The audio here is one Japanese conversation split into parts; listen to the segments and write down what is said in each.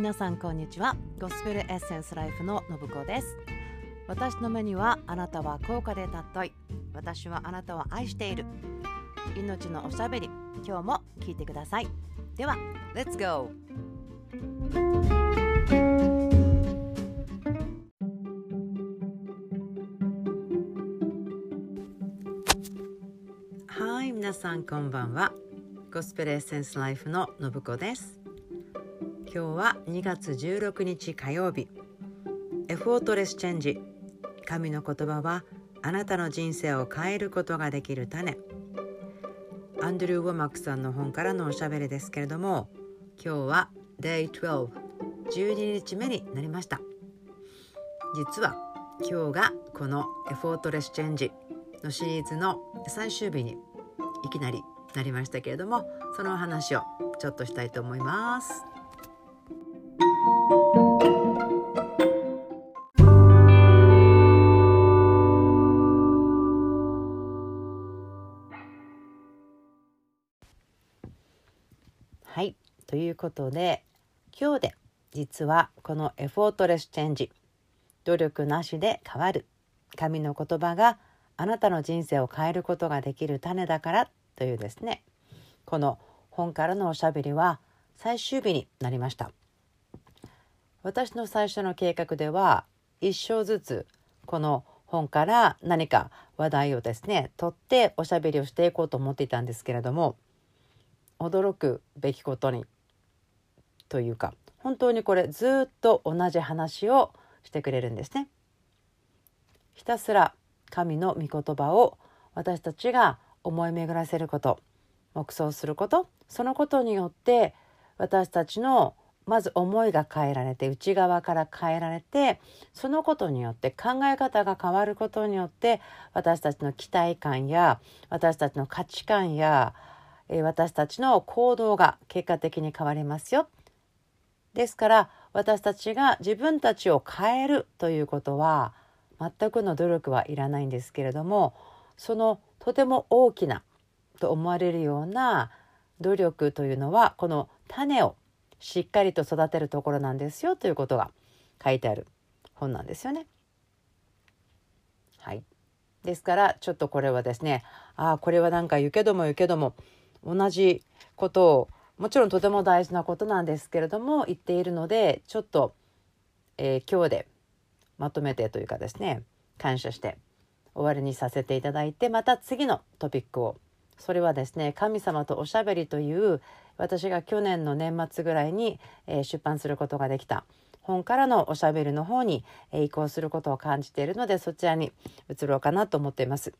皆さんこんにちは。ゴスペルエッセンスライフの信子です。私の目にはあなたは高価で尊い。私はあなたを愛している。命のおしゃべり。今日も聞いてください。では Let's go! はい皆さんこんばんは。ゴスペルエッセンスライフの信子です。今日は2月16日火曜日。 Effortless Change。神の言葉はあなたの人生を変えることができる種。アンドリュー・ウォマックさんの本からのおしゃべりですけれども今日は Day12 12日目になりました。実は今日がこの Effortless Changeのシリーズの最終日にいきなりなりましたけれどもそのお話をちょっとしたいと思います。ということで今日で実はこの Effortless Change努力なしで変わる神の言葉があなたの人生を変えることができる種だからというですね。この本からのおしゃべりは最終日になりました。私の最初の計画では一章ずつこの本から何か話題をですね取っておしゃべりをしていこうと思っていたんですけれども驚くべきことにというか本当にこれずっと同じ話をしてくれるんですね。ひたすら神の御言葉を私たちが思い巡らせること黙想することそのことによって私たちのまず思いが変えられて内側から変えられてそのことによって考え方が変わることによって私たちの期待感や私たちの価値観や私たちの行動が結果的に変わりますよ。ですから私たちが自分たちを変えるということは全くの努力はいらないんですけれどもそのとても大きなと思われるような努力というのはこの種をしっかりと育てるところなんですよということが書いてある本なんですよね。はい、ですからちょっとこれはですねああこれはなんか言うけども言うけども同じことをもちろんとても大事なことなんですけれども言っているのでちょっと、えー、今日でまとめてというかですね感謝して終わりにさせていただいてまた次のトピックをそれはですね「神様とおしゃべり」という私が去年の年末ぐらいに、えー、出版することができた本からのおしゃべりの方に、えー、移行することを感じているのでそちらに移ろうかなと思っています。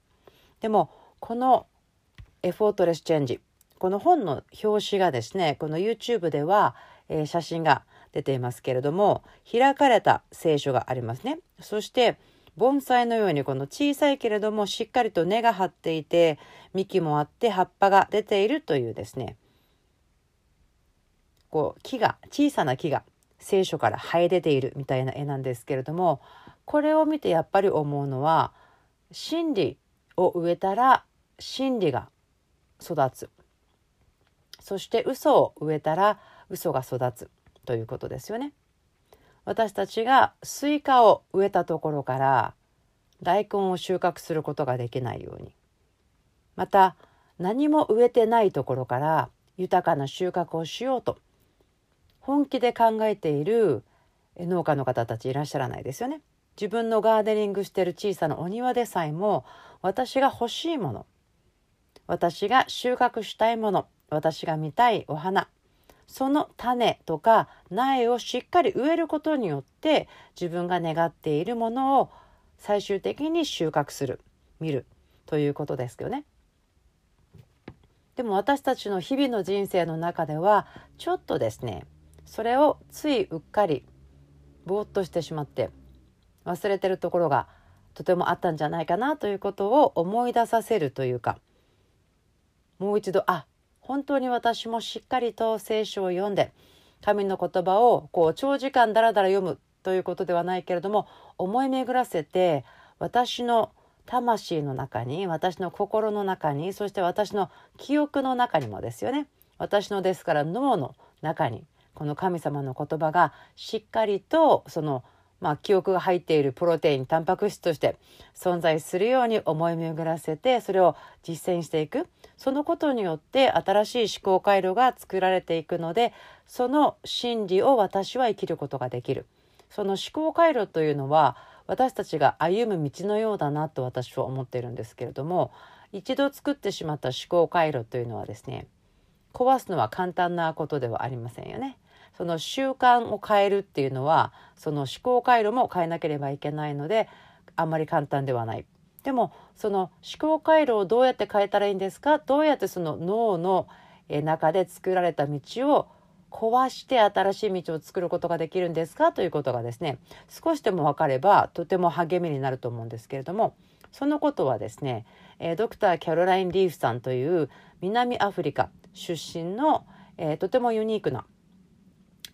でもこの Effortless Change この本の表紙がですねこの YouTube では、えー、写真が出ていますけれども開かれた聖書がありますね。そして盆栽のようにこの小さいけれどもしっかりと根が張っていて幹もあって葉っぱが出ているというですね。こう木が小さな木が聖書から生え出ているみたいな絵なんですけれどもこれを見てやっぱり思うのは真理を植えたら真理が育つ。そして嘘を植えたら嘘が育つということですよね。私たちがスイカを植えたところから大根を収穫することができないようにまた何も植えてないところから豊かな収穫をしようと本気で考えている農家の方たちいらっしゃらないですよね。自分のガーデニングしてる小さなお庭でさえも私が欲しいもの私が収穫したいもの私が見たいお花。その種とか苗をしっかり植えることによって自分が願っているものを最終的に収穫する。見る。ということですけどね。でも私たちの日々の人生の中ではちょっとですねそれをついうっかりぼーっとしてしまって忘れてるところがとてもあったんじゃないかなということを思い出させるというかもう一度あ本当に私もしっかりと聖書を読んで神の言葉をこう長時間だらだら読むということではないけれども思い巡らせて私の魂の中に私の心の中にそして私の記憶の中にもですよね。私のですから脳の中にこの神様の言葉がしっかりとそのまあ、記憶が入っているプロテインタンパク質として存在するように思い巡らせてそれを実践していくそのことによって新しい思考回路が作られていくのでその真理を私は生きることができるその思考回路というのは私たちが歩む道のようだなと私は思っているんですけれども一度作ってしまった思考回路というのはですね壊すのは簡単なことではありませんよね。その習慣を変えるっていうのはその思考回路も変えなければいけないのであんまり簡単ではない。でもその思考回路をどうやって変えたらいいんですか？どうやってその脳の中で作られた道を壊して新しい道を作ることができるんですか？ということがですね少しでも分かればとても励みになると思うんですけれどもそのことはですねドクター・キャロライン・リーフさんという南アフリカ出身の、え、とてもユニークな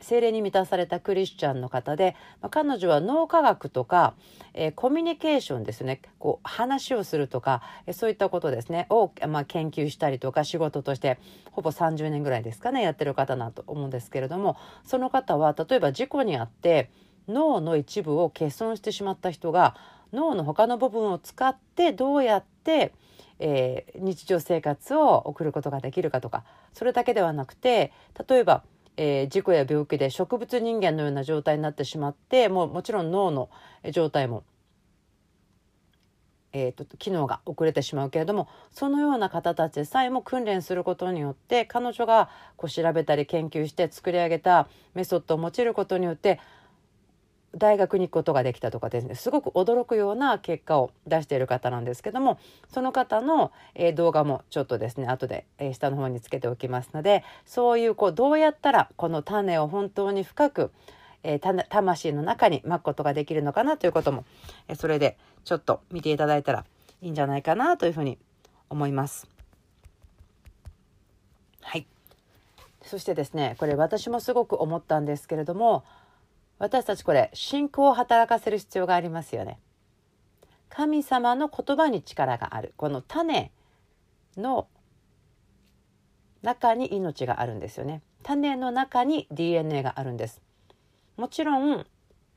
精霊に満たされたクリスチャンの方で、まあ、彼女は脳科学とか、えー、コミュニケーションですね。こう話をするとか、えー、そういったことですね。を、まあ、研究したりとか仕事としてほぼ30年ぐらいですかねやってる方なと思うんですけれどもその方は例えば事故にあって脳の一部を欠損してしまった人が脳の他の部分を使ってどうやってえー、日常生活を送ることができるかとかそれだけではなくて例えばえー、事故や病気で植物人間のような状態になってしまってもうもちろん脳の状態も、えーと、機能が遅れてしまうけれどもそのような方たちさえも訓練することによって彼女がこう調べたり研究して作り上げたメソッドを用いることによって大学に行くことができたとかですねすごく驚くような結果を出している方なんですけどもその方の、えー、動画もちょっとですね後で、えー、下の方につけておきますのでそういうこうどうやったらこの種を本当に深く、えー、魂の中にまくことができるのかなということも、えそれでちょっと見ていただいたらいいんじゃないかなというふうに思います。はいそしてですねこれ私もすごく思ったんですけれども私たちこれ信仰を働かせる必要がありますよね。神様の言葉に力があるこの種の中に命があるんですよね。種の中に DNA があるんです。もちろん、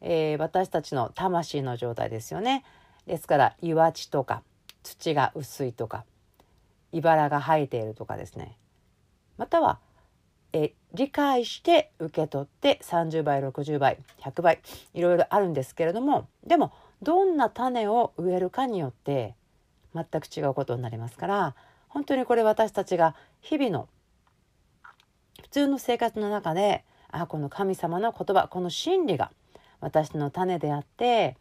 えー、私たちの魂の状態ですよね。ですから岩地とか土が薄いとか茨が生えているとかですねまたはえ理解して受け取って30倍60倍100倍いろいろあるんですけれどもでもどんな種を植えるかによって全く違うことになりますから本当にこれ私たちが日々の普通の生活の中であこの神様の言葉この真理が私の種であって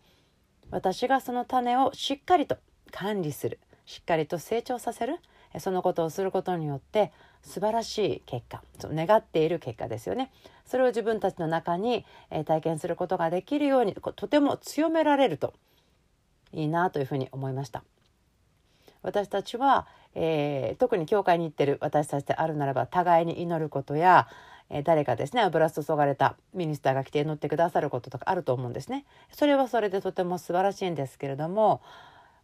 私がその種をしっかりと管理するしっかりと成長させるそのことをすることによって素晴らしい結果願っている結果ですよね。それを自分たちの中に、え体験することができるようにとても強められるといいなというふうに思いました。私たちは、えー、特に教会に行ってる私たちであるならば互いに祈ることや、えー、誰かですね油注がれたミニスターが来て祈ってくださることとかあると思うんですね。それはそれでとても素晴らしいんですけれども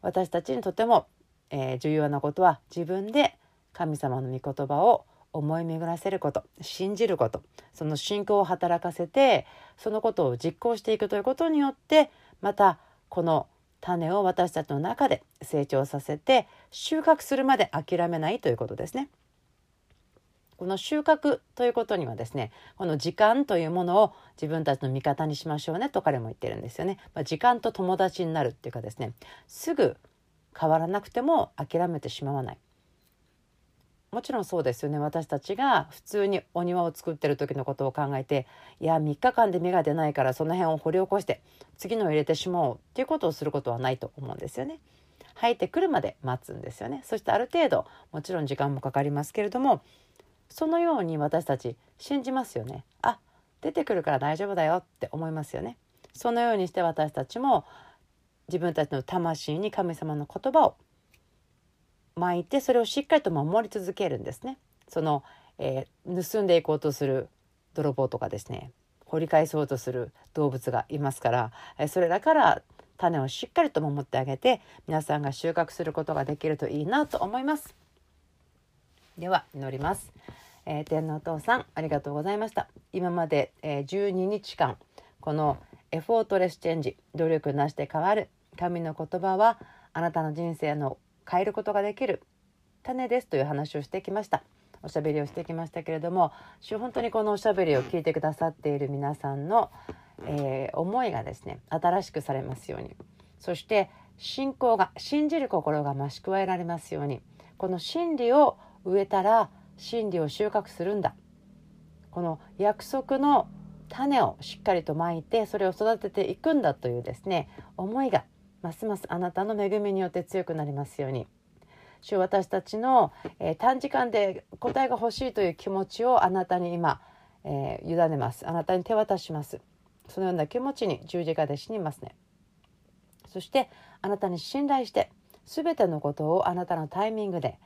私たちにとても、えー、重要なことは自分で神様の御言葉を思い巡らせること信じることその信仰を働かせてそのことを実行していくということによってまたこの種を私たちの中で成長させて収穫するまで諦めないということですね。この収穫ということにはですねこの時間というものを自分たちの味方にしましょうねと彼も言ってるんですよね。まあ、時間と友達になるっていうかですねすぐ変わらなくても諦めてしまわないもちろんそうですよね私たちが普通にお庭を作ってる時のことを考えていや3日間で芽が出ないからその辺を掘り起こして次のを入れてしまおうっていうことをすることはないと思うんですよね。生えてくるまで待つんですよね。そしてある程度もちろん時間もかかりますけれどもそのように私たち信じますよね。あ出てくるから大丈夫だよって思いますよね。そのようにして私たちも自分たちの魂に神様の言葉を巻いてそれをしっかりと守り続けるんですね。その、えー、盗んでいこうとする泥棒とかですね掘り返そうとする動物がいますから、えー、それらから種をしっかりと守ってあげて皆さんが収穫することができるといいなと思います。では祈ります。えー、天のお父さんありがとうございました今まで、えー、12日間この Effortless Change 努力なしで変わる神の言葉はあなたの人生の変えることができる種ですという話をしてきました。おしゃべりをしてきましたけれども本当にこのおしゃべりを聞いてくださっている皆さんの、えー、思いがですね新しくされますように。そして信仰が信じる心が増し加えられますように。この真理を植えたら真理を収穫するんだ。この約束の種をしっかりとまいてそれを育てていくんだというですね思いがますますあなたの恵みによって強くなりますように。主私たちの、えー、短時間で答えが欲しいという気持ちをあなたに今、えー、委ねます。あなたに手渡します。そのような気持ちに十字架で死にますね。そしてあなたに信頼して全てのことをあなたのタイミングで、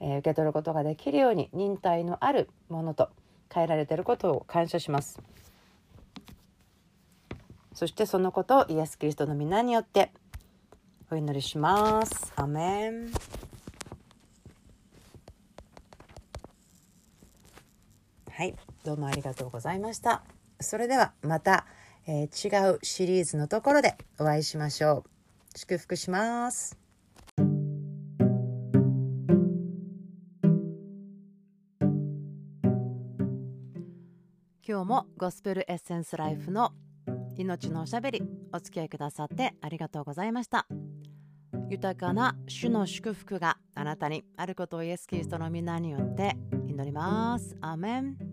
えー、受け取ることができるように忍耐のあるものと変えられていることを感謝します。そしてそのことをイエス・キリストの皆によってお祈りします。アメン。はい。どうもありがとうございました。それではまた、えー、違うシリーズのところでお会いしましょう。祝福します。今日もゴスペルエッセンスライフの命のおしゃべりお付き合いくださってありがとうございました。豊かな主の祝福があなたにあることをイエス・キリストの皆によって祈ります。アメン